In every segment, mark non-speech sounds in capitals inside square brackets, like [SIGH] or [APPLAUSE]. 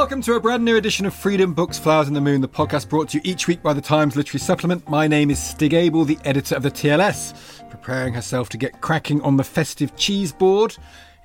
Welcome to a brand new edition of Freedom Books, Flowers and the Moon, the podcast brought to you each week by the Times Literary Supplement. My name is Stig Abell, the editor of the TLS. Preparing herself to get cracking on the festive cheese board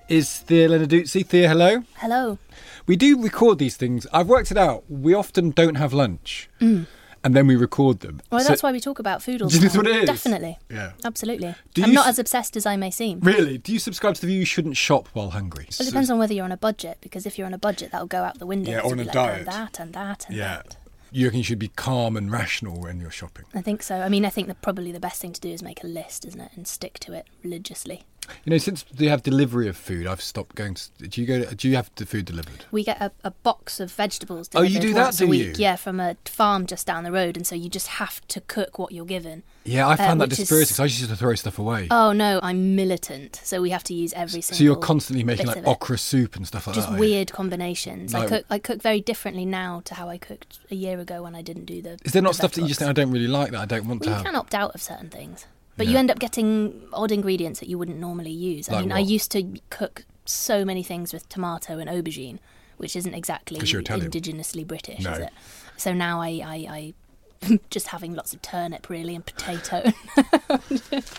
is Thea Lenarduzzi. Thea, hello. Hello. We do record these things. I've worked it out. We often don't have lunch. Mm. And then we record them. Well, So- that's why we talk about food all [LAUGHS] the time. what it is? Definitely. Yeah. Absolutely. Do I'm not s- as obsessed as I may seem. Really? Do you subscribe to the view you shouldn't shop while hungry? Well, It depends on whether you're on a budget, because if you're on a budget, that'll go out the window. Yeah, 'cause on a like, oh, diet. And that and that and Yeah. that. You reckon you should be calm and rational when you're shopping? I think so. I mean, I think that probably the best thing to do is make a list, isn't it, and stick to it religiously. You know, since they have delivery of food, I've stopped going. To, do you go? To, do you have the food delivered? We get a, a box of vegetables Oh, you do that, once a do week. you? Yeah, from a farm just down the road, and so you just have to cook what you're given. Yeah, I found that Uh, which is- dispiriting. 'cause I used to throw stuff away. Oh no, I'm militant, so we have to use every single. so you're constantly making like okra soup and stuff like just that. you? weird combinations. I Like- cook I cook very differently now to how I cooked a year ago when I didn't do the. Is there not the stuff that you just think I don't really like that I don't want. Well, to you have? can opt out of certain things, but Yeah. you end up getting odd ingredients that you wouldn't normally use. I Like mean, I used to cook so many things with tomato and aubergine, which isn't exactly indigenously British, No. is it? So now I. I, I [LAUGHS] just having lots of turnip really and potato [LAUGHS]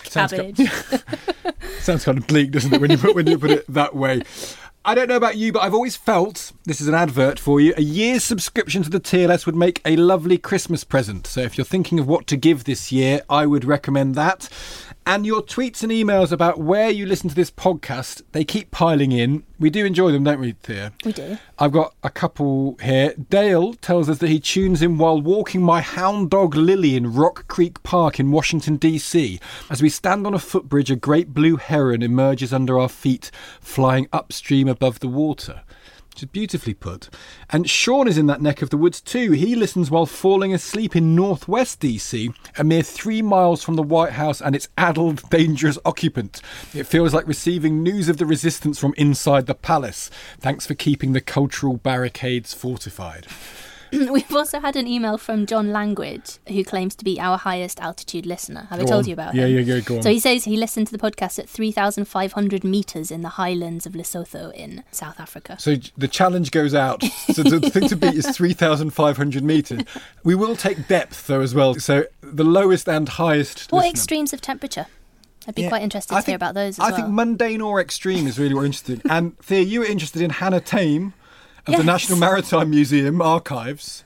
Sounds ki- cabbage [LAUGHS] Sounds kind of bleak, doesn't it, when you put when you put it that way? I don't know about you, but I've always felt this is an advert for you. A year's subscription to the TLS would make a lovely Christmas present. So if you're thinking of what to give this year, I would recommend that. And your tweets and emails about where you listen to this podcast, they keep piling in. We do enjoy them, don't we, Thea? we do I've got a couple here. Dale tells us that he tunes in while walking my hound dog Lily in Rock Creek Park in Washington, D.C. As we stand on a footbridge, a great blue heron emerges under our feet, flying upstream above the water. Which is beautifully put. And Sean is in that neck of the woods too. He listens while falling asleep in northwest DC, a mere three miles from the White House and its addled, dangerous occupant. It feels like receiving news of the resistance from inside the palace. Thanks for keeping the cultural barricades fortified. [CLEARS THROAT] We've also had an email from John Language, who claims to be our highest altitude listener. Have I told on. you about Yeah, him? yeah, yeah, go on. So he says he listened to the podcast at 3,500 metres in the highlands of Lesotho in South Africa. So the challenge goes out. So the [LAUGHS] thing to beat is 3,500 metres. We will take depth though as well. So the lowest and highest. What listener. extremes of temperature? I'd be Yeah. quite interested I to hear think- about those as I well. think mundane or extreme is really what we're interested in. And Thea, you were interested in Hannah Tame of the National Maritime Museum archives.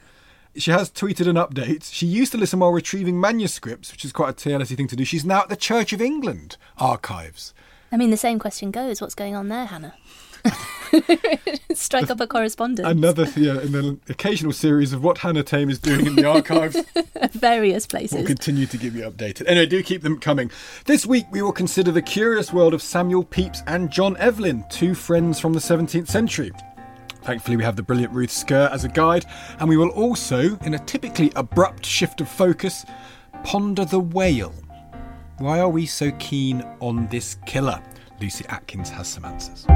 She has tweeted an update. She used to listen while retrieving manuscripts, which is quite a TLSy thing to do. She's now at the Church of England archives. I mean, the same question goes what's going on there, Hannah? [LAUGHS] Strike up a correspondence. Another yeah, in the occasional series of what Hannah Tame is doing in the archives. [LAUGHS] Various places. We'll continue to give you updated. Anyway, do keep them coming. This week we will consider the curious world of Samuel Pepys and John Evelyn, two friends from the 17th century. Thankfully, we have the brilliant Ruth Scurr as a guide, and we will also, in a typically abrupt shift of focus, ponder the whale. Why are we so keen on this killer? Lucy Atkins has some answers.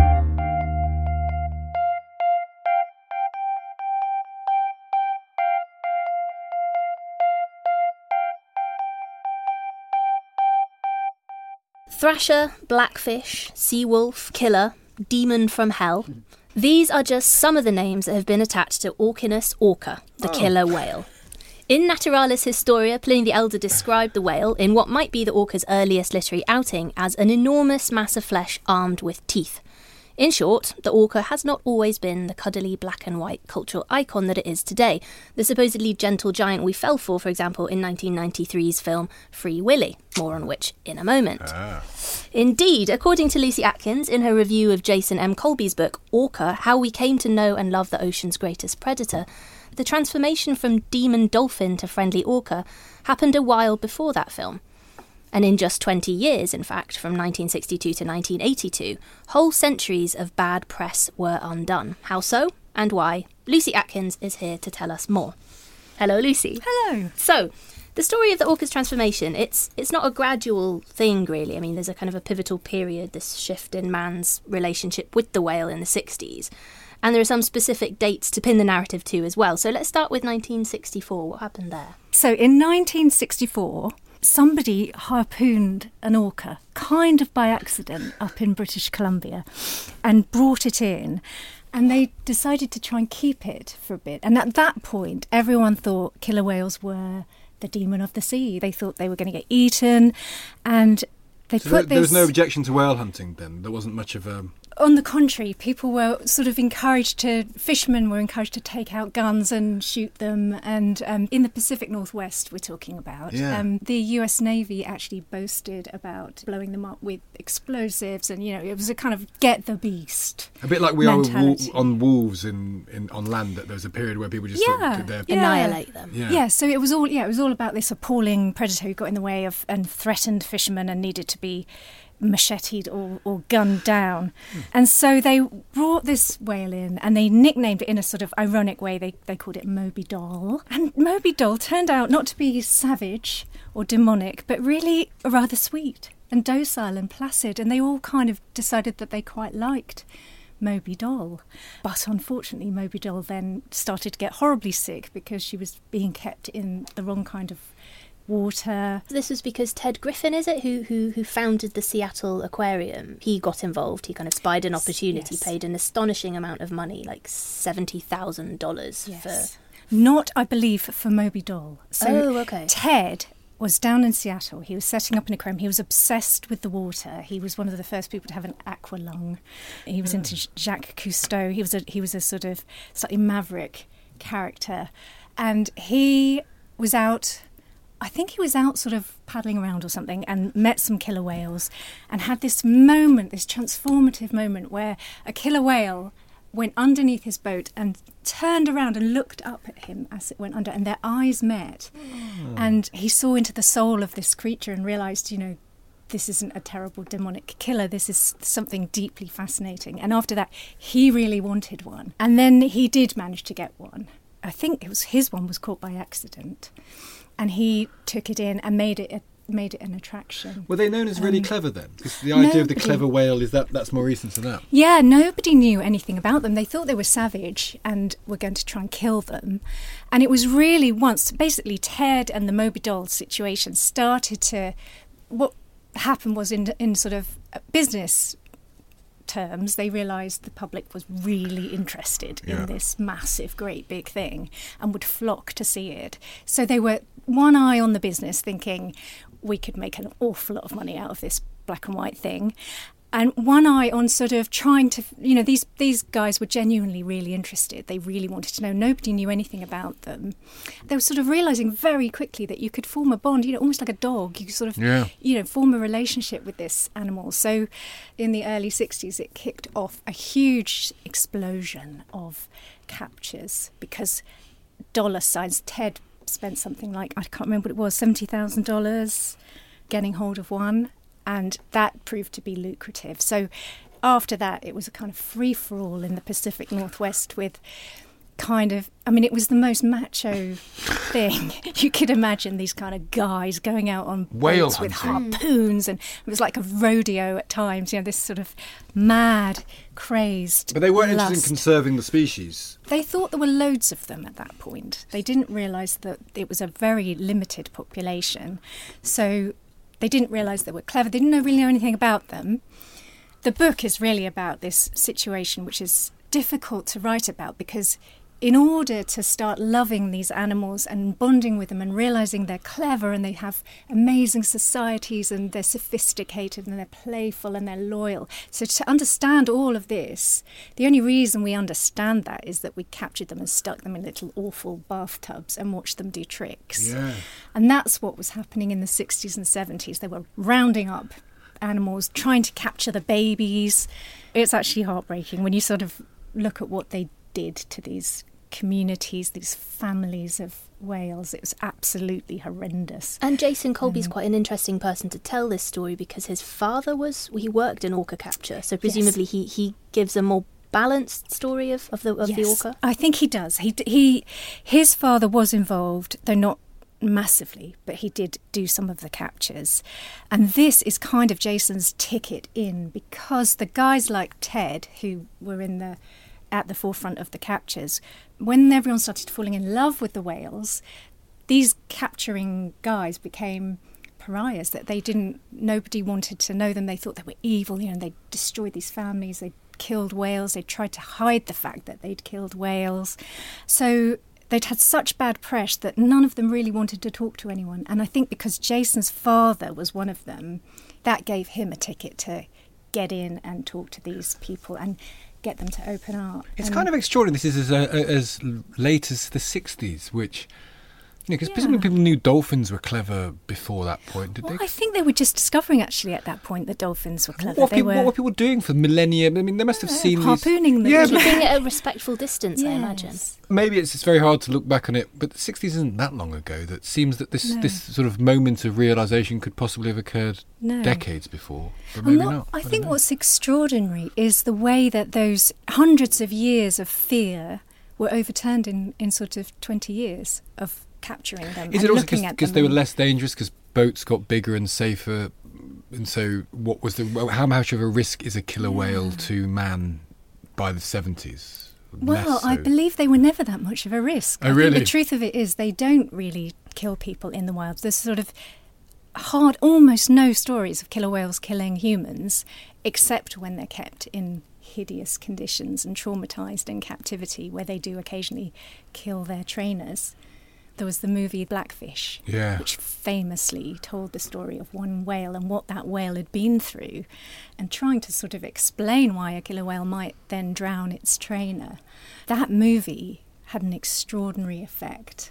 Thrasher, Blackfish, Sea Wolf, Killer, Demon from Hell. These are just some of the names that have been attached to Orcinus orca, the oh. killer whale. In Naturalis Historia, Pliny the Elder described the whale in what might be the orca's earliest literary outing as an enormous mass of flesh armed with teeth. In short, the orca has not always been the cuddly black and white cultural icon that it is today, the supposedly gentle giant we fell for, for example, in 1993's film Free Willy, more on which in a moment. Ah. Indeed, according to Lucy Atkins in her review of Jason M. Colby's book Orca How We Came to Know and Love the Ocean's Greatest Predator, the transformation from demon dolphin to friendly orca happened a while before that film. And in just 20 years, in fact, from 1962 to 1982, whole centuries of bad press were undone. How so and why? Lucy Atkins is here to tell us more. Hello, Lucy. Hello. So, the story of the orca's transformation, it's it's not a gradual thing really. I mean, there's a kind of a pivotal period, this shift in man's relationship with the whale in the 60s. And there are some specific dates to pin the narrative to as well. So let's start with 1964. What happened there? So in 1964, somebody harpooned an orca, kind of by accident, up in British Columbia and brought it in. And they decided to try and keep it for a bit. And at that point, everyone thought killer whales were the demon of the sea. They thought they were going to get eaten. And they So put there, this. there was no objection to whale hunting then. There wasn't much of a. on the contrary, people were sort of encouraged to, fishermen were encouraged to take out guns and shoot them. And um, in the Pacific Northwest, we're talking about, Yeah. um, the US Navy actually boasted about blowing them up with explosives. And, you know, it was a kind of get the beast. A bit like we are with Mentality. wol- on wolves in, in on land. That there was a period where people just Yeah. did their Yeah. Annihilate them. Yeah. Yeah. so it was all yeah, it was all about this appalling predator who got in the way of and threatened fishermen and needed to be macheted or, or gunned down. And so they brought this whale in and they nicknamed it in a sort of ironic way. They they called it Moby Doll. And Moby Doll turned out not to be savage or demonic, but really rather sweet and docile and placid. And they all kind of decided that they quite liked Moby Doll. But unfortunately, Moby Doll then started to get horribly sick because she was being kept in the wrong kind of water. This was because Ted Griffin, is it, who who who founded the Seattle Aquarium? He got involved. He kind of spied an opportunity, yes. paid an astonishing amount of money, like seventy thousand dollars for. Not, I believe, for Moby Doll. So Oh, okay. Ted was down in Seattle. He was setting up an aquarium. He was obsessed with the water. He was one of the first people to have an aqua lung. He was into hmm. Jacques Cousteau. He was a he was a sort of slightly maverick character, and he was out. I think he was out sort of paddling around or something and met some killer whales and had this moment, this transformative moment where a killer whale went underneath his boat and turned around and looked up at him as it went under and their eyes met. Hmm. And he saw into the soul of this creature and realized, you know, this isn't a terrible demonic killer. This is something deeply fascinating. And after that, he really wanted one. And then he did manage to get one. I think it was his one was caught by accident, and he took it in and made it a, made it an attraction. Were they known as really um, clever then? 'Cause the idea of the clever whale is that that's more recent than that. Yeah, nobody knew anything about them. They thought they were savage and were going to try and kill them. And it was really once, basically, Ted and the Moby Doll situation started to. What happened was in in sort of uh, business terms, they realised the public was really interested Yeah. in this massive, great big thing and would flock to see it. So they were one eye on the business, thinking we could make an awful lot of money out of this black and white thing. And one eye on sort of trying to, you know, these these guys were genuinely really interested. They really wanted to know. Nobody knew anything about them. They were sort of realizing very quickly that you could form a bond, you know, almost like a dog. You could sort of, Yeah. you know, form a relationship with this animal. So in the early 60s, it kicked off a huge explosion of captures because dollar signs. Ted spent something like, I can't remember what it was, $70,000 getting hold of one. And that proved to be lucrative. So after that, it was a kind of free for all in the Pacific Northwest with kind of I mean it was the most macho thing [LAUGHS] you could imagine these kind of guys going out on Whale boats with harpoons and it was like a rodeo at times you know this sort of mad crazed But they weren't interested in conserving the species. They thought there were loads of them at that point. They didn't realise that it was a very limited population. So they didn't realise they were clever. They didn't know, really know anything about them. The book is really about this situation, which is difficult to write about because in order to start loving these animals and bonding with them and realizing they're clever and they have amazing societies and they're sophisticated and they're playful and they're loyal. So, to understand all of this, the only reason we understand that is that we captured them and stuck them in little awful bathtubs and watched them do tricks. Yeah. And that's what was happening in the 60s and 70s. They were rounding up animals, trying to capture the babies. It's actually heartbreaking when you sort of look at what they did to these communities, these families of whales. It was absolutely horrendous. And Jason Colby's um, quite an interesting person to tell this story because his father was he worked in orca capture, so presumably he he gives a more balanced story of, of the of the orca. I think he does. He he his father was involved, though not massively, but he did do some of the captures. And this is kind of Jason's ticket in because the guys like Ted who were in the at the forefront of the captures, when everyone started falling in love with the whales, these capturing guys became pariahs that they didn't nobody wanted to know them. They thought they were evil you know they destroyed these families they killed whales they tried to hide the fact that they'd killed whales. So they'd had such bad press that none of them really wanted to talk to anyone. And i think because jason's father was one of them that gave him a ticket to get in and talk to these people. And get them to open up It's kind of extraordinary. This is as, uh, as late as the 60s, which, because Yeah. presumably people knew dolphins were clever before that point, did well, they? I think they were just discovering actually at that point that dolphins were clever. What, they people, were what were people doing for millennia? I mean, they must have Yeah, seen these. harpooning them. Yeah, Keeping but Keeping it at a respectful distance, I imagine. Maybe it's, it's very hard to look back on it, but the 60s isn't that long ago. That seems that this No. this sort of moment of realization could possibly have occurred No. decades before, but maybe what- not. I don't think know. what's extraordinary is the way that those hundreds of years of fear were overturned in, in sort of 20 years of capturing them Is it also because they were less dangerous because boats got bigger and safer? And so, what was the how much of a risk is a killer whale to man by the seventies? Well, I believe they were never that much of a risk. Oh, really? the truth of it is they don't really kill people in the wild. There's sort of hard, almost no stories of killer whales killing humans, except when they're kept in hideous conditions and traumatized in captivity, where they do occasionally kill their trainers. There was the movie Blackfish, Yeah. which famously told the story of one whale and what that whale had been through, and trying to sort of explain why a killer whale might then drown its trainer. That movie had an extraordinary effect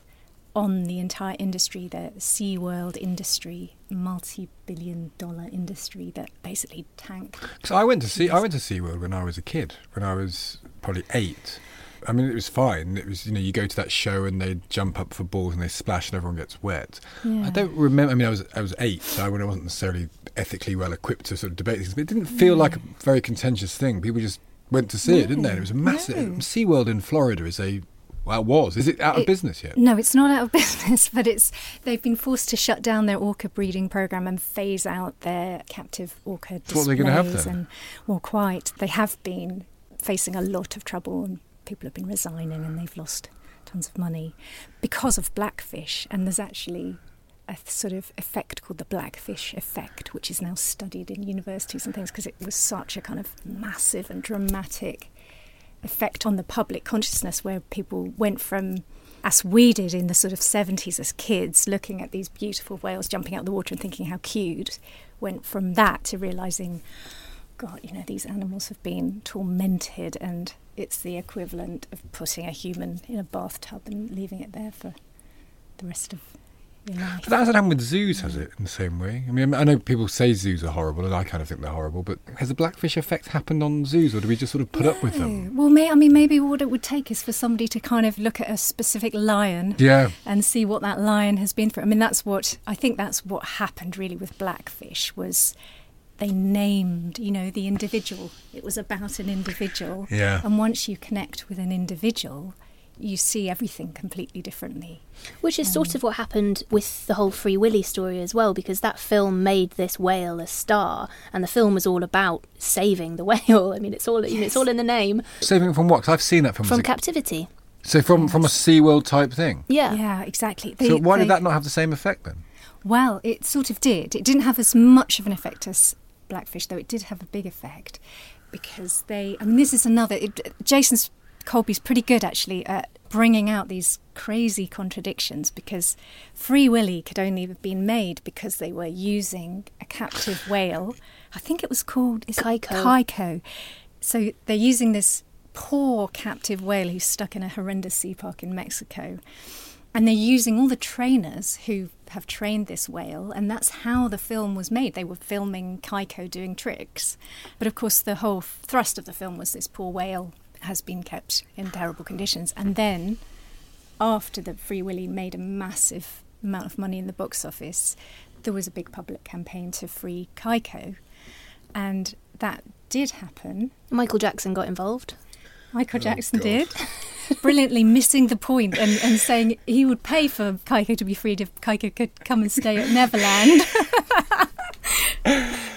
on the entire industry, the SeaWorld industry, multi billion dollar industry that basically tanked. So I went to see I went to SeaWorld when I was a kid, when I was probably eight. I mean, it was fine. It was, you know, you go to that show and they jump up for balls and they splash and everyone gets wet. Yeah. I don't remember. I mean, I was I was eight, so I wasn't necessarily ethically well equipped to sort of debate things. But it didn't feel mm. like a very contentious thing. People just went to see it, didn't they? And it was a massive. no. SeaWorld in Florida is a well, it was. Is it out of It- business yet? No, it's not out of [LAUGHS] business, but it's they've been forced to shut down their orca breeding program and phase out their captive orca So what are they gonna have then? And well, quite, they have been facing a lot of trouble, and people have been resigning, and they've lost tons of money because of blackfish. And there's actually a sort of effect called the blackfish effect, which is now studied in universities and things because it was such a kind of massive and dramatic effect on the public consciousness where people went from as we did in the sort of 70s as kids looking at these beautiful whales jumping out of the water and thinking how cute went from that to realizing god you know these animals have been tormented and it's the equivalent of putting a human in a bathtub and leaving it there for the rest of your life But that hasn't happened with zoos, has it? In the same way. I mean, I know people say zoos are horrible, and I kind of think they're horrible. But has the blackfish effect happened on zoos, or do we just sort of put up with them? well may, i mean maybe what it would take is for somebody to kind of look at a specific lion Yeah. and see what that lion has been through. I mean, that's what I think that's what happened really with Blackfish was they named, you know, the individual. It was about an individual. Yeah. And once you connect with an individual, you see everything completely differently. Which is sort mm. of what happened with the whole Free Willy story as well, because that film made this whale a star, and the film was all about saving the [LAUGHS] whale. I mean, it's all you know, it's all in the name Saving it from what? 'Cause I've seen that film. as from a- captivity. so from from a SeaWorld type thing. Yeah, Yeah, exactly. so why they- did that not have the same effect then? Well, it sort of did. It didn't have as much of an effect as Blackfish, though it did have a big effect because they. I mean, this is another. It, Jason's Colby's pretty good actually at bringing out these crazy contradictions because Free Willy could only have been made because they were using a captive whale. I think it was called is Keiko. Keiko. So they're using this poor captive whale who's stuck in a horrendous sea park in Mexico. And they're using all the trainers who have trained this whale, and that's how the film was made. They were filming Keiko doing tricks. But of course, the whole thrust of the film was this poor whale has been kept in terrible conditions. And then, after the Free Willy made a massive amount of money in the box office, there was a big public campaign to free Keiko. And that did happen. Michael Jackson got involved. Michael Oh, Jackson God. did. [LAUGHS] Brilliantly missing the point and, and saying he would pay for Keiko to be freed if Keiko could come and stay at Neverland. [LAUGHS]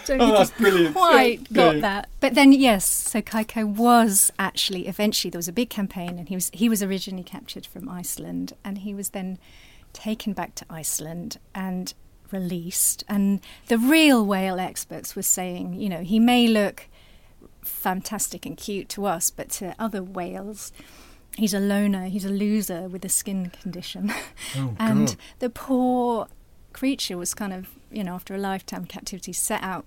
so Oh, he that's just brilliant. quite got that. But then yes, so Keiko was actually eventually there was a big campaign and he was he was originally captured from Iceland and he was then taken back to Iceland and released and the real whale experts were saying, you know, he may look fantastic and cute to us, but to other whales, he's a loner, he's a loser with a skin condition. [LAUGHS] Oh, and God. the poor creature was kind of, you know, after a lifetime captivity, set out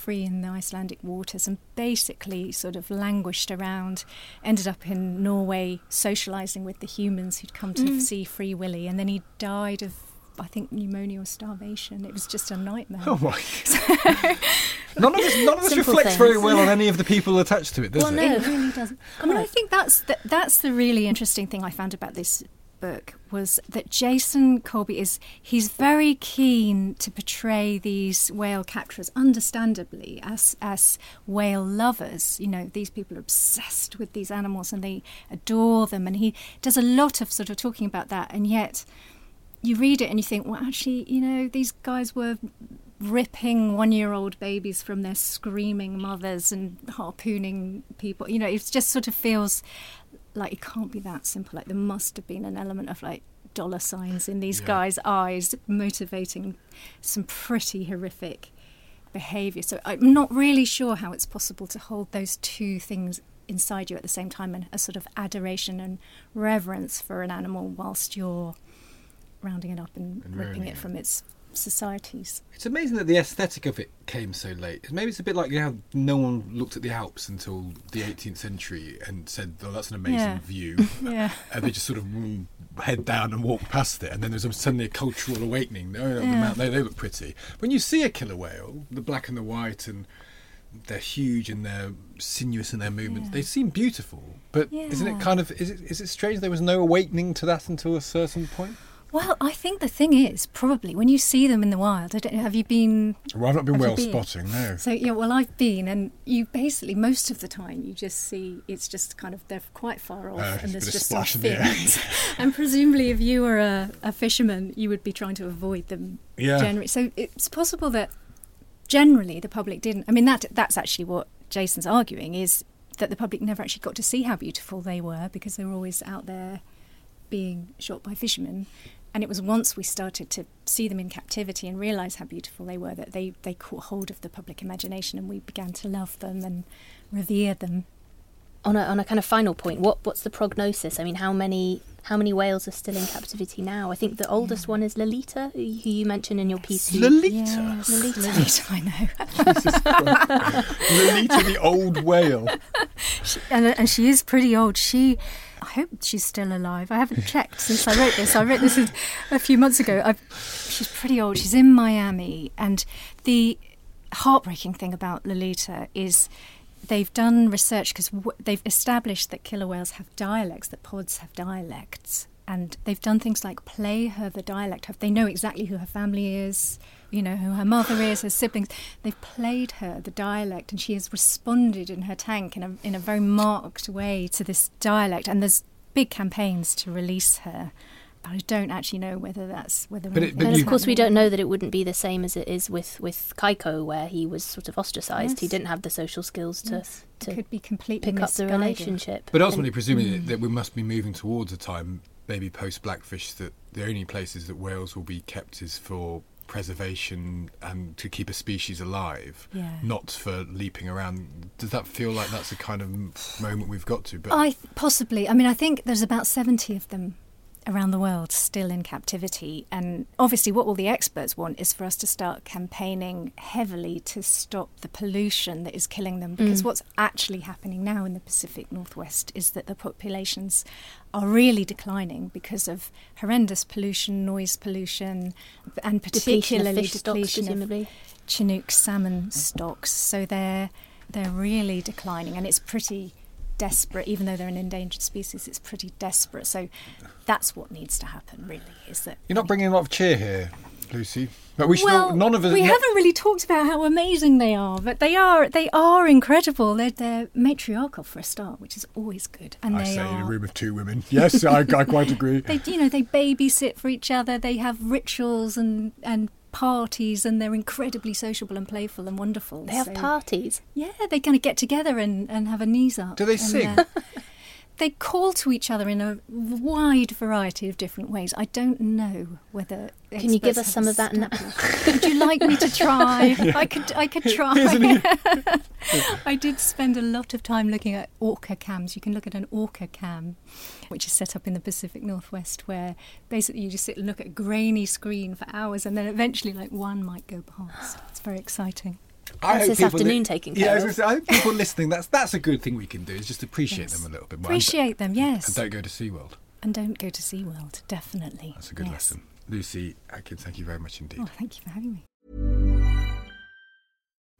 free in the Icelandic waters and basically sort of languished around, ended up in Norway socialising with the humans who'd come to mm. see Free Willy, and then he died of. I think pneumonia or starvation. It was just a nightmare. Oh my! [LAUGHS] [LAUGHS] none of this, none of this Simple reflects very things. well on any of the people attached to it, does Well, it? no. It really doesn't. I mean, I think that's the, that's the really interesting thing I found about this book was that Jason Colby is he's very keen to portray these whale capturers, understandably, as as whale lovers. You know, these people are obsessed with these animals and they adore them, and he does a lot of sort of talking about that, and yet. You read it and you think, well, actually, you know, these guys were ripping one year old babies from their screaming mothers and harpooning people. You know, it just sort of feels like it can't be that simple. Like there must have been an element of like dollar signs in these Yeah. guys' eyes motivating some pretty horrific behaviour. So I'm not really sure how it's possible to hold those two things inside you at the same time and a sort of adoration and reverence for an animal whilst you're rounding it up and, And ripping it it. from its societies. It's amazing that the aesthetic of it came so late. Maybe it's a bit like how no one looked at the Alps until the 18th century and said, "Oh, that's an amazing Yeah. view," [LAUGHS] Yeah. and they just sort of head down and walk past it. And then there's suddenly a cultural awakening. Oh, the Yeah. mount- they, they look pretty. When you see a killer whale, the black and the white, and they're huge and they're sinuous in their movements, Yeah. they seem beautiful. But isn't it kind of is it is it strange there was no awakening to that until a certain point? Well, I think the thing is probably when you see them in the wild. I don't know. Have you been? Well, I've not been whale been? spotting. No. So yeah, well, I've been, and you basically most of the time you just see it's just kind of they're quite far off, Uh, and there's just some fins. [LAUGHS] and presumably, if you were a, a fisherman, you would be trying to avoid them. Yeah. Generally, so it's possible that generally the public didn't. I mean, that that's actually what Jason's arguing is that the public never actually got to see how beautiful they were because they were always out there being shot by fishermen. And it was once we started to see them in captivity and realise how beautiful they were that they, they caught hold of the public imagination and we began to love them and revere them. On a, on a kind of final point, what what's the prognosis? I mean, how many how many whales are still in captivity now? I think the oldest one is Lolita, who who you mentioned in your piece. who- Lolita. Yes, Lolita. Lolita, I know. [LAUGHS] Lolita the old whale. and, and she is pretty old. She, I hope she's still alive. I haven't checked since I wrote this. I wrote this a- few months ago. i she's pretty old. She's in Miami, and the heartbreaking thing about Lolita is they've done research because w- they've established that killer whales have dialects, that pods have dialects. And they've done things like play her the dialect. They know exactly who her family is, you know, who her mother is, her siblings. They've played her the dialect, and she has responded in her tank in a, in a very marked way to this dialect. And there's big campaigns to release her. But I don't actually know whether that's whether. But it- but And of course, we don't know that it wouldn't be the same as it is with, with Keiko, where he was sort of ostracised. He didn't have the social skills to, Yes, to could be completely pick up the relationship. But ultimately, And- presuming Mm. that- that we must be moving towards a time, maybe post Blackfish, that the only places that whales will be kept is for preservation and to keep a species alive, Yeah. not for leaping around. Does that feel like that's the kind of moment we've got to? But I th- possibly. I mean, I think there's about seventy of them around the world still in captivity, and obviously, what all the experts want is for us to start campaigning heavily to stop the pollution that is killing them. Because mm. what's actually happening now in the Pacific Northwest is that the populations are really declining because of horrendous pollution, noise pollution, and Depletion of particularly fish stocks, depletion of. Chinook salmon stocks. So they're they're really declining, and it's pretty desperate. Even though they're an endangered species, it's pretty desperate. So that's what needs to happen. Really, is that you're not bringing a lot of cheer here, Lucy. But we should. well, all, none of us. we no- haven't really talked about how amazing they are, but they are they are incredible. They're, they're matriarchal for a start, which is always good, and I they say are. in a room of two women. Yes, I, I quite [LAUGHS] agree. they you know they babysit for each other they have rituals and and parties and they're incredibly sociable and playful and wonderful They have So- parties. yeah they kind of get together and, and have a knees up Do they sing? Uh, they call to each other in a wide variety of different ways i don't know whether Can you give us some of that now? would you like me to [LAUGHS] try i could i could try [LAUGHS] I did spend a lot of time looking at orca cams. You can look at an orca cam, which is set up in the Pacific Northwest, where basically you just sit and look at a grainy screen for hours, and then eventually, like one might go past. It's very exciting. I That's hope this afternoon li- Yeah, care I of. gonna say, I hope people listening. That's that's a good thing we can do. Is just appreciate Yes. them a little bit more. Appreciate them, yes, and don't go to SeaWorld. and don't go to SeaWorld. Definitely, That's a good yes. lesson. Lucy Atkins, thank you very much indeed. Oh, thank you for having me.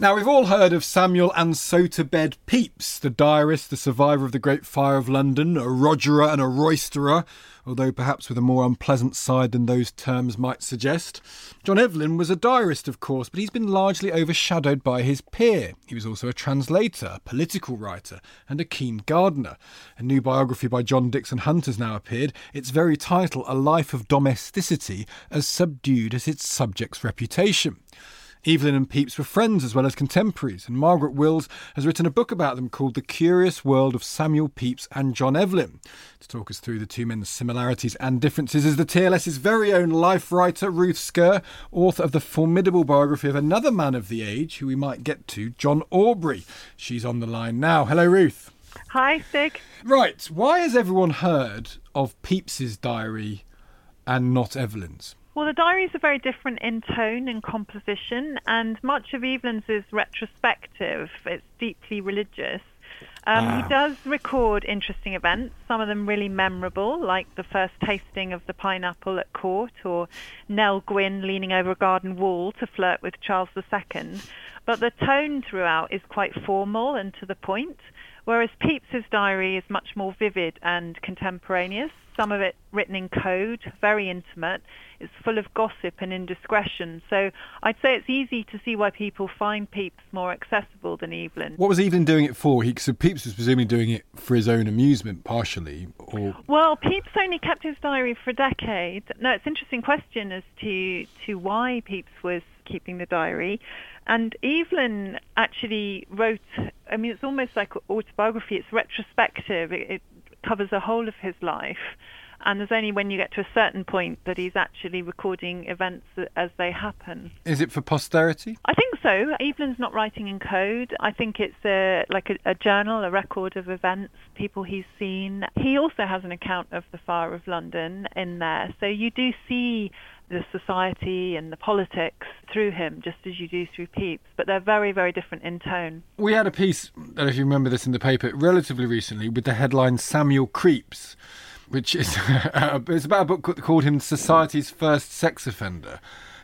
Now, we've all heard of Samuel and Soterbed Pepys, the diarist, the survivor of the Great Fire of London, a rogerer and a roisterer, although perhaps with a more unpleasant side than those terms might suggest. John Evelyn was a diarist, of course, but he's been largely overshadowed by his peer. He was also a translator, a political writer, and a keen gardener. A new biography by John Dixon Hunt has now appeared, its very title, A Life of Domesticity, as subdued as its subject's reputation. Evelyn and Pepys were friends as well as contemporaries, and Margaret Willes has written a book about them called The Curious World of Samuel Pepys and John Evelyn. To talk us through the two men's similarities and differences is the TLS's very own life writer, Ruth Scurr, author of the formidable biography of another man of the age, who we might get to, John Aubrey. She's on the line now. Hello, Ruth. Hi, Stig. Right, why has everyone heard of Pepys's diary and not Evelyn's? Well, the diaries are very different in tone and composition, and much of Evelyn's is retrospective. It's deeply religious. Um, He does record interesting events, some of them really memorable, like the first tasting of the pineapple at court, or Nell Gwynn leaning over a garden wall to flirt with Charles II. But the tone throughout is quite formal and to the point, whereas Pepys's diary is much more vivid and contemporaneous. some of it written in code, very intimate. It's full of gossip and indiscretion. So I'd say it's easy to see why people find Pepys more accessible than Evelyn. What was Evelyn doing it for? He, so Pepys was presumably doing it for his own amusement, partially, or Well, Pepys only kept his diary for a decade. No, it's an interesting question as to to why Pepys was keeping the diary. And Evelyn actually wrote, I mean, it's almost like autobiography, it's retrospective, it, it covers the whole of his life. And there's only when you get to a certain point that he's actually recording events as they happen. is it for posterity? I think so. Evelyn's not writing in code. I think it's a, like a, a journal, a record of events, people he's seen. He also has an account of the fire of London in there. So you do see the society and the politics through him, just as you do through Pepys, but they're very, very different in tone. We had a piece, I don't know if you remember this in the paper, relatively recently with the headline Samuel Creeps, which is [LAUGHS] it's about a book called him Society's First Sex Offender.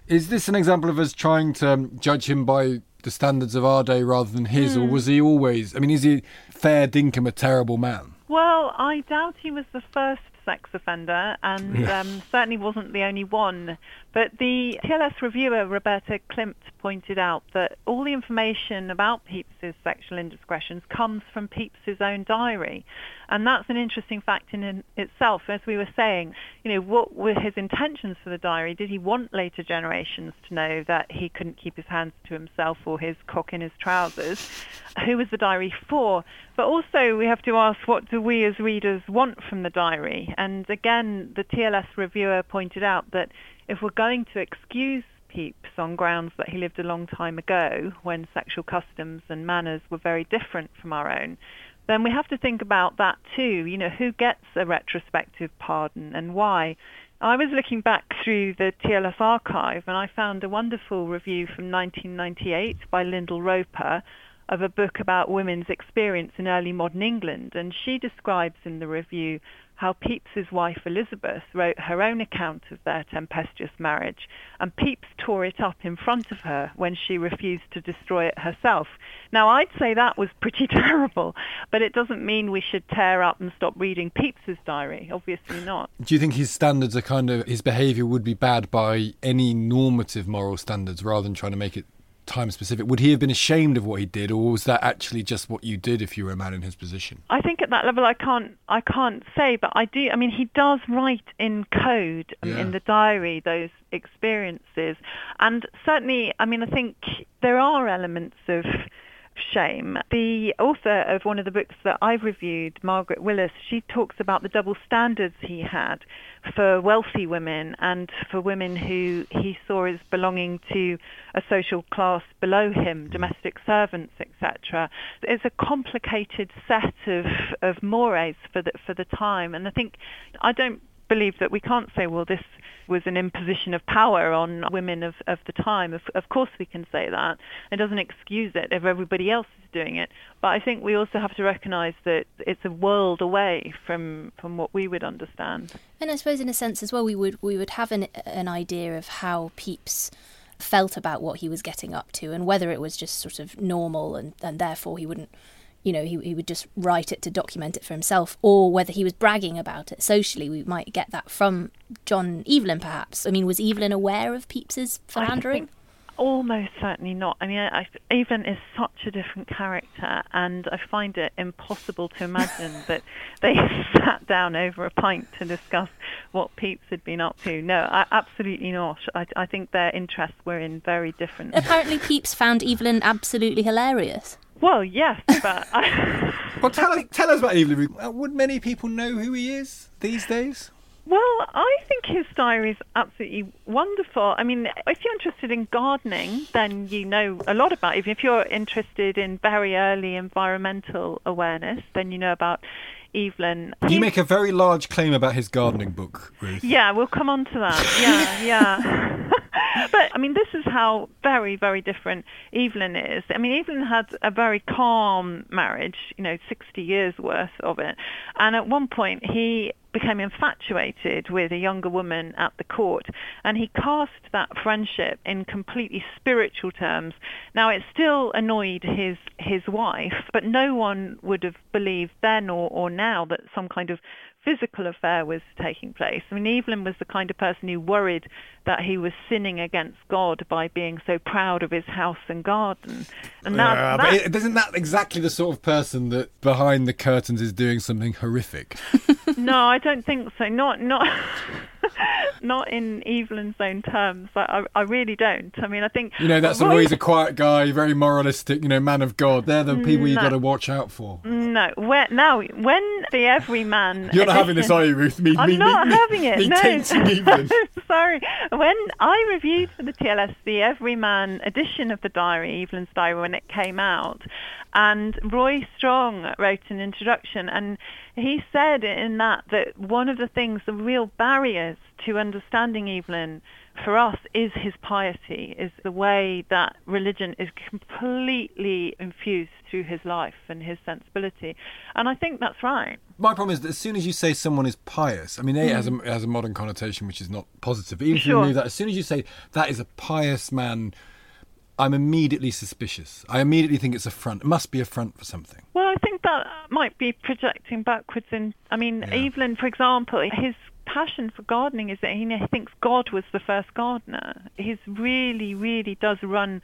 Is this an example of us trying to um, judge him by the standards of our day rather than his, or was he always, I mean, is he fair dinkum a terrible man? Well, I doubt he was the first sex offender and um, certainly wasn't the only one. But the TLS reviewer, Roberta Klimt, pointed out that all the information about Pepys's sexual indiscretions comes from Pepys's own diary. And that's an interesting fact in, in itself. As we were saying, you know, what were his intentions for the diary? Did he want later generations to know that he couldn't keep his hands to himself or his cock in his trousers? Who was the diary for? But also, we have to ask, what do we as readers want from the diary? And again, the TLS reviewer pointed out that if we're going to excuse Pepys on grounds that he lived a long time ago when sexual customs and manners were very different from our own, then we have to think about that too. You know, who gets a retrospective pardon and why? I was looking back through the TLS archive and I found a wonderful review from 1998 by Lyndall Roper of a book about women's experience in early modern England. And she describes in the review how Pepys's wife Elizabeth wrote her own account of their tempestuous marriage, and Pepys tore it up in front of her when she refused to destroy it herself. Now, I'd say that was pretty [LAUGHS] terrible, but it doesn't mean we should tear up and stop reading Pepys's diary. Obviously not. Do you think his standards are kind of, his behaviour would be bad by any normative moral standards rather than trying to make it time specific? Would he have been ashamed of what he did, or was that actually just what you did if you were a man in his position? I think at that level I can't I can't say, but I do. I mean, he does write in code um, Yeah. in the diary those experiences, and certainly, I mean, I think there are elements of shame. The author of one of the books that I've reviewed, Margaret Willes, she talks about the double standards he had for wealthy women and for women who he saw as belonging to a social class below him, mm. domestic servants, etc. It's a complicated set of, of mores for the, for the time, and I think I don't believe that we can't say, well, this was an imposition of power on women of, of the time. Of, of course, we can say that. It doesn't excuse it if everybody else is doing it. But I think we also have to recognise that it's a world away from, from what we would understand. And I suppose, in a sense, as well, we would we would have an an idea of how Pepys felt about what he was getting up to, and whether it was just sort of normal, and, and therefore he wouldn't, you know, he he would just write it to document it for himself, or whether he was bragging about it socially. We might get that from John Evelyn, perhaps. I mean, was Evelyn aware of Pepys's philandering? I think almost certainly not. I mean, I, I, Evelyn is such a different character, and I find it impossible to imagine that [LAUGHS] they [LAUGHS] sat down over a pint to discuss what Pepys had been up to. No, I, absolutely not. I, I think their interests were in very different. [LAUGHS] Apparently, Pepys found Evelyn absolutely hilarious. Well, yes, but I, Well, tell, us- tell us about Evelyn. Uh, Would many people know who he is these days? Well, I think his diary is absolutely wonderful. I mean, if you're interested in gardening, then you know a lot about it. If you're interested in very early environmental awareness, then you know about Evelyn. You make a very large claim about his gardening book, Ruth. Yeah, we'll come on to that. Yeah, [LAUGHS] yeah. [LAUGHS] but I mean, this is how very, very different Evelyn is. I mean, Evelyn had a very calm marriage, you know, 60 years worth of it. And at one point, he became infatuated with a younger woman at the court and he cast that friendship in completely spiritual terms. Now it still annoyed his his wife but no one would have believed then or, or now that some kind of physical affair was taking place. I mean, Evelyn was the kind of person who worried that he was sinning against God by being so proud of his house and garden. And that, but isn't that exactly the sort of person that behind the curtains is doing something horrific? [LAUGHS] no, I don't think so. Not not [LAUGHS] not in Evelyn's own terms. I, I, I really don't. I mean, I think You know, that's Roy- always a quiet guy, very moralistic, you know, man of God. They're the people you've got to watch out for. No, when, now when the everyman. [LAUGHS] You're not having this, are you, Ruth? Me, I'm me, not me, having it. no, [LAUGHS] sorry. When I reviewed for the TLS the Everyman edition of the diary, Evelyn's diary, when it came out, and Roy Strong wrote an introduction, and he said in that that one of the things, the real barriers to understanding Evelyn for us is his piety, is the way that religion is completely infused through his life and his sensibility. And I think that's right. My problem is that as soon as you say someone is pious, I mean, A, it has a, it has a modern connotation which is not positive. Even if you Mm. Remove that, as soon as you say that is a pious man, I'm immediately suspicious. I immediately think it's a front. It must be a front for something. Well, I think that might be projecting backwards. In, I mean, Evelyn, for example, his passion for gardening is that he thinks God was the first gardener. He's really, really does run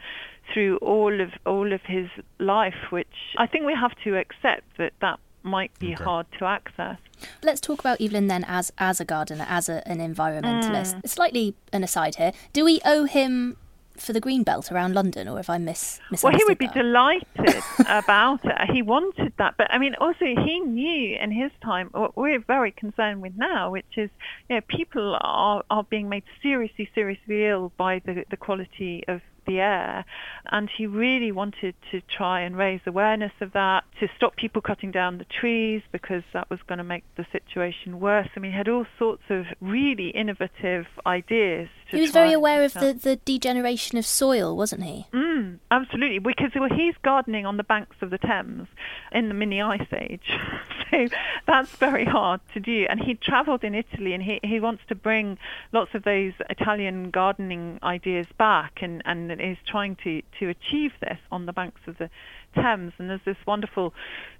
through all of all of his life, which I think we have to accept that that might be hard to access. Let's talk about Evelyn then as as a gardener, as a, an environmentalist. Mm. Slightly an aside here. Do we owe him for the green belt around London, or if I miss Miss Well, he would be that? delighted [LAUGHS] about it. He wanted that, but I mean, also he knew in his time what we're very concerned with now, which is, you know, people are are being made seriously, seriously ill by the the quality of the air, and he really wanted to try and raise awareness of that, to stop people cutting down the trees because that was going to make the situation worse. I mean, he had all sorts of really innovative ideas. To He was very aware of the, the degeneration of soil, wasn't he? Mm, absolutely, because well, he's gardening on the banks of the Thames in the mini ice age, [LAUGHS] so that's very hard to do. And he travelled in Italy, and he, he wants to bring lots of those Italian gardening ideas back, and, and is trying to, to achieve this on the banks of the Thames. And there's this wonderful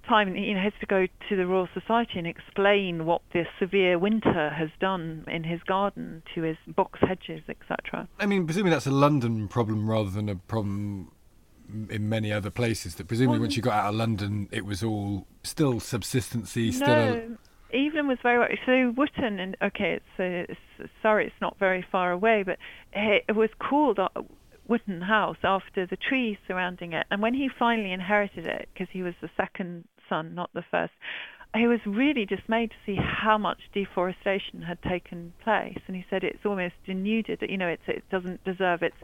time, you know, he has to go to the Royal Society and explain what this severe winter has done in his garden to his box hedges, etc. I mean, presumably that's a London problem rather than a problem in many other places. That presumably once you got out of London, it was all still subsistency, still. No, Evelyn was very well. So Wotton, and okay, it's, uh, it's sorry, it's not very far away, but it, it was called Wotton House after the trees surrounding it. And when he finally inherited it, because he was the second son, not the first, he was really dismayed to see how much deforestation had taken place. And he said it's almost denuded. You know, it doesn't deserve its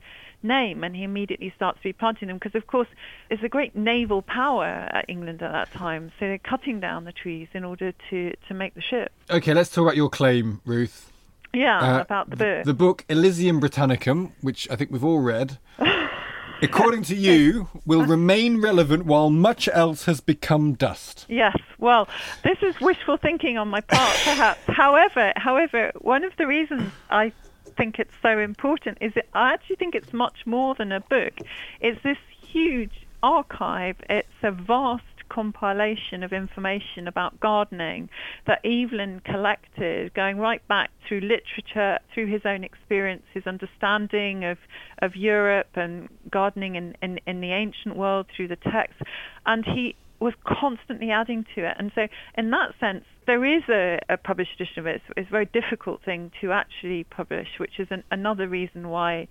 name. And he immediately starts replanting them because, of course, it's a great naval power at England at that time. So they're cutting down the trees in order to, to make the ship. Okay, let's talk about your claim, Ruth. Yeah, Uh, about the book. The book Elysium Britannicum, which I think we've all read, [LAUGHS] according to you, will remain relevant while much else has become dust. Yes, well, this is wishful thinking on my part, perhaps. [LAUGHS] however, however, one of the reasons I think it's so important is that I actually think it's much more than a book. It's this huge archive. It's a vast compilation of information about gardening that Evelyn collected, going right back through literature, through his own experience, his understanding of, of Europe and gardening in, in, in the ancient world through the text. And he was constantly adding to it. And so, in that sense, there is a, a published edition of it. It's, it's a very difficult thing to actually publish, which is an, another reason why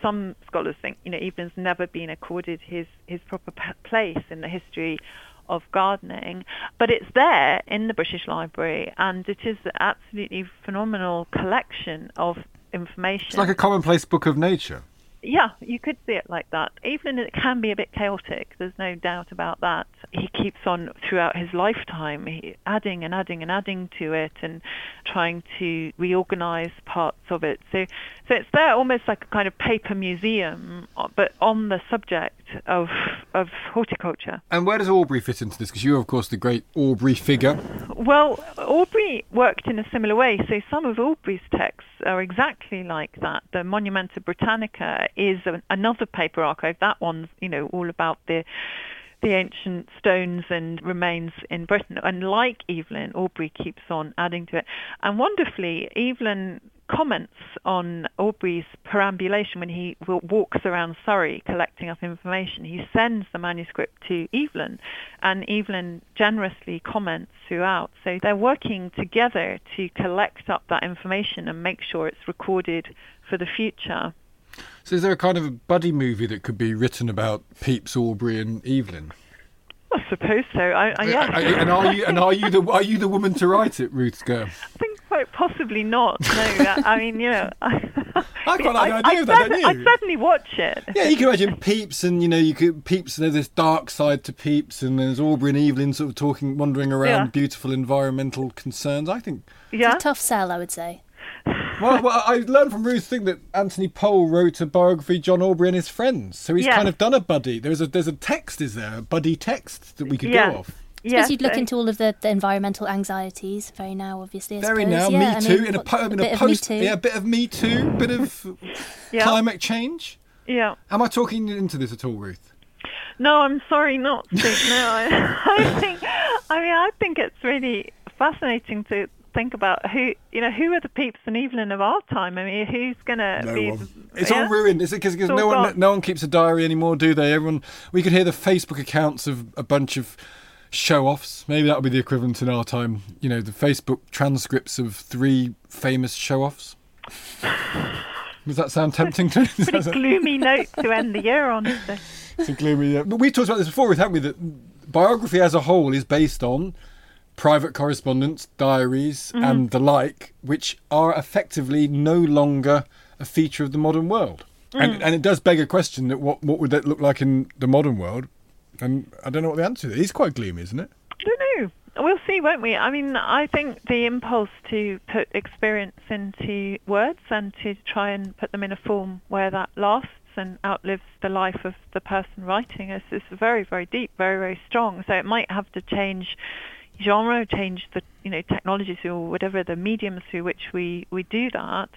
some scholars think, you know, Evelyn's never been accorded his, his proper p- place in the history of gardening. But it's there in the British Library, and it is an absolutely phenomenal collection of information. It's like a commonplace book of nature. Yeah, you could see it like that. Even it can be a bit chaotic. There's no doubt about that. He keeps on throughout his lifetime, he, adding and adding and adding to it, and trying to reorganize parts of it. So, so it's there almost like a kind of paper museum, uh, but on the subject of of horticulture. And where does Aubrey fit into this? Because you're, of course, the great Aubrey figure. Well, Aubrey worked in a similar way. So some of Aubrey's texts are exactly like that. The Monumenta Britannica is an, another paper archive. That one's, you know, all about the the ancient stones and remains in Britain. And like Evelyn, Aubrey keeps on adding to it. And wonderfully, Evelyn comments on Aubrey's perambulation when he walks around Surrey collecting up information. He sends the manuscript to Evelyn, and Evelyn generously comments throughout. So they're working together to collect up that information and make sure it's recorded for the future. So, is there a kind of a buddy movie that could be written about Pepys, Aubrey, and Evelyn? I suppose so. I, I, uh, yeah. and are you and are you the are you the woman to write it, Ruth Girl? I think quite possibly not. No, I mean you know. I, [LAUGHS] I quite like the idea of that, don't you? I'd certainly watch it. Yeah, you can imagine Pepys, and you know, you could Pepys. There's this dark side to Pepys, and there's Aubrey and Evelyn sort of talking, wandering around Yeah. beautiful environmental concerns. I think. Yeah. It's a tough sell, I would say. Well, well, I learned from Ruth's thing that Anthony Powell wrote a biography of John Aubrey and his friends, so he's Yeah. kind of done a buddy. There's a there's a text, is there, a buddy text that we could Yeah. go off. I suppose you'd look into all of the, the environmental anxieties. Very now, obviously. I Very suppose. now, yeah, Me I Too mean, in a, what- po- in a a bit of post, Me Too. yeah, a bit of Me Too, bit of [LAUGHS] Yeah. climate change. Yeah. Am I talking into this at all, Ruth? No, I'm sorry not to. No, I, [LAUGHS] I think. I mean, I think it's really fascinating to think about who you know who are the Pepys and Evelyn of our time. I mean, who's going to No be? one. It's yeah? all ruined. Is it because no one gone. no one keeps a diary anymore, do they? Everyone. We could hear the Facebook accounts of a bunch of show-offs. Maybe that would be the equivalent in our time. You know, the Facebook transcripts of three famous show-offs. Does that sound tempting to? [LAUGHS] Pretty gloomy note to end the year on. It's a gloomy. Uh, but we talked about this before, haven't we? That biography as a whole is based on private correspondence, diaries, Mm-hmm. and the like, which are effectively no longer a feature of the modern world. Mm. And, and it does beg a question that what what would that look like in the modern world? And I don't know what the answer is. It is quite gloomy, isn't it? I don't know. We'll see, won't we? I mean, I think the impulse to put experience into words and to try and put them in a form where that lasts and outlives the life of the person writing is, is very, very deep, very, very strong. So it might have to change genre, change the you know technologies or whatever the mediums through which we, we do that.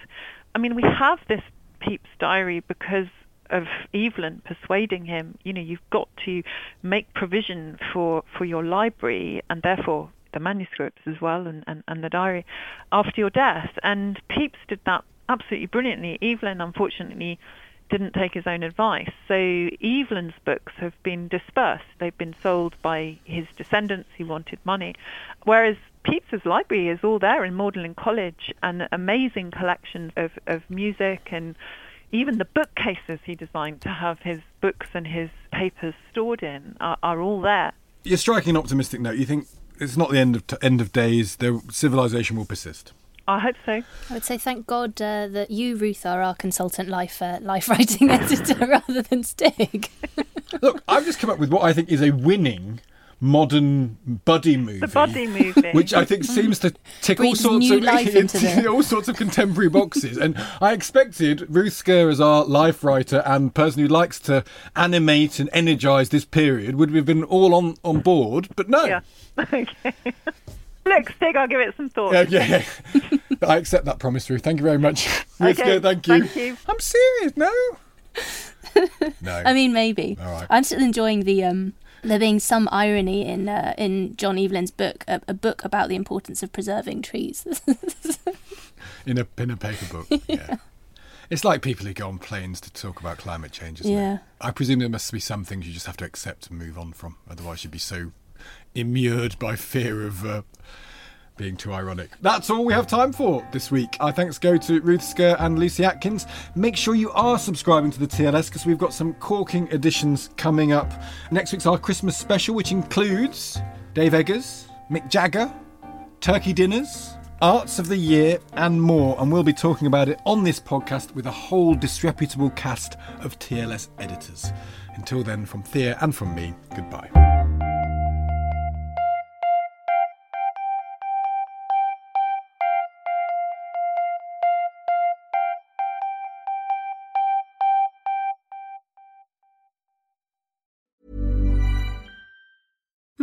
I mean, we have this Pepys diary because of Evelyn persuading him, you know, you've got to make provision for, for your library and therefore the manuscripts as well and, and, and the diary after your death. And Pepys did that absolutely brilliantly. Evelyn, unfortunately, didn't take his own advice. So Evelyn's books have been dispersed. They've been sold by his descendants who wanted money. Whereas Pepys's library is all there in Magdalen College, an amazing collection of, of music and even the bookcases he designed to have his books and his papers stored in are, are all there. You're striking an optimistic note. You think it's not the end of t- end of days. The civilization will persist. I hope so. I would say thank God uh, that you, Ruth, are our consultant life uh, life writing [LAUGHS] editor [LAUGHS] rather than Stig. [LAUGHS] Look, I've just come up with what I think is a winning modern buddy movie. The buddy movie. Which I think seems to tick all sorts new of life into the- all sorts of contemporary boxes. And I expected Ruth Scurr as our life writer and person who likes to animate and energise this period would have been all on, on board, but no. Yeah. okay. Look, Stig, I'll give it some thought. Yeah, yeah, yeah. [LAUGHS] I accept that promise, Ruth. Thank you very much. [LAUGHS] Ruth Okay, Scurr, thank you. thank you. I'm serious, no. [LAUGHS] no. I mean, maybe. All right. I'm still enjoying the um, there being some irony in uh, in John Evelyn's book, a, a book about the importance of preserving trees. in a in a paper book. Yeah. It's like people who go on planes to talk about climate change, isn't Yeah. it? I presume there must be some things you just have to accept and move on from. Otherwise, you'd be so immured by fear of uh, being too ironic. That's all we have time for this week. Our thanks go to Ruth Scurr and Lucy Atkins. Make sure you are subscribing to the TLS because we've got some corking editions coming up. Next week's our Christmas special, which includes Dave Eggers, Mick Jagger, turkey dinners, arts of the year, and more. And we'll be talking about it on this podcast with a whole disreputable cast of TLS editors. Until then, from Thea and from me, goodbye.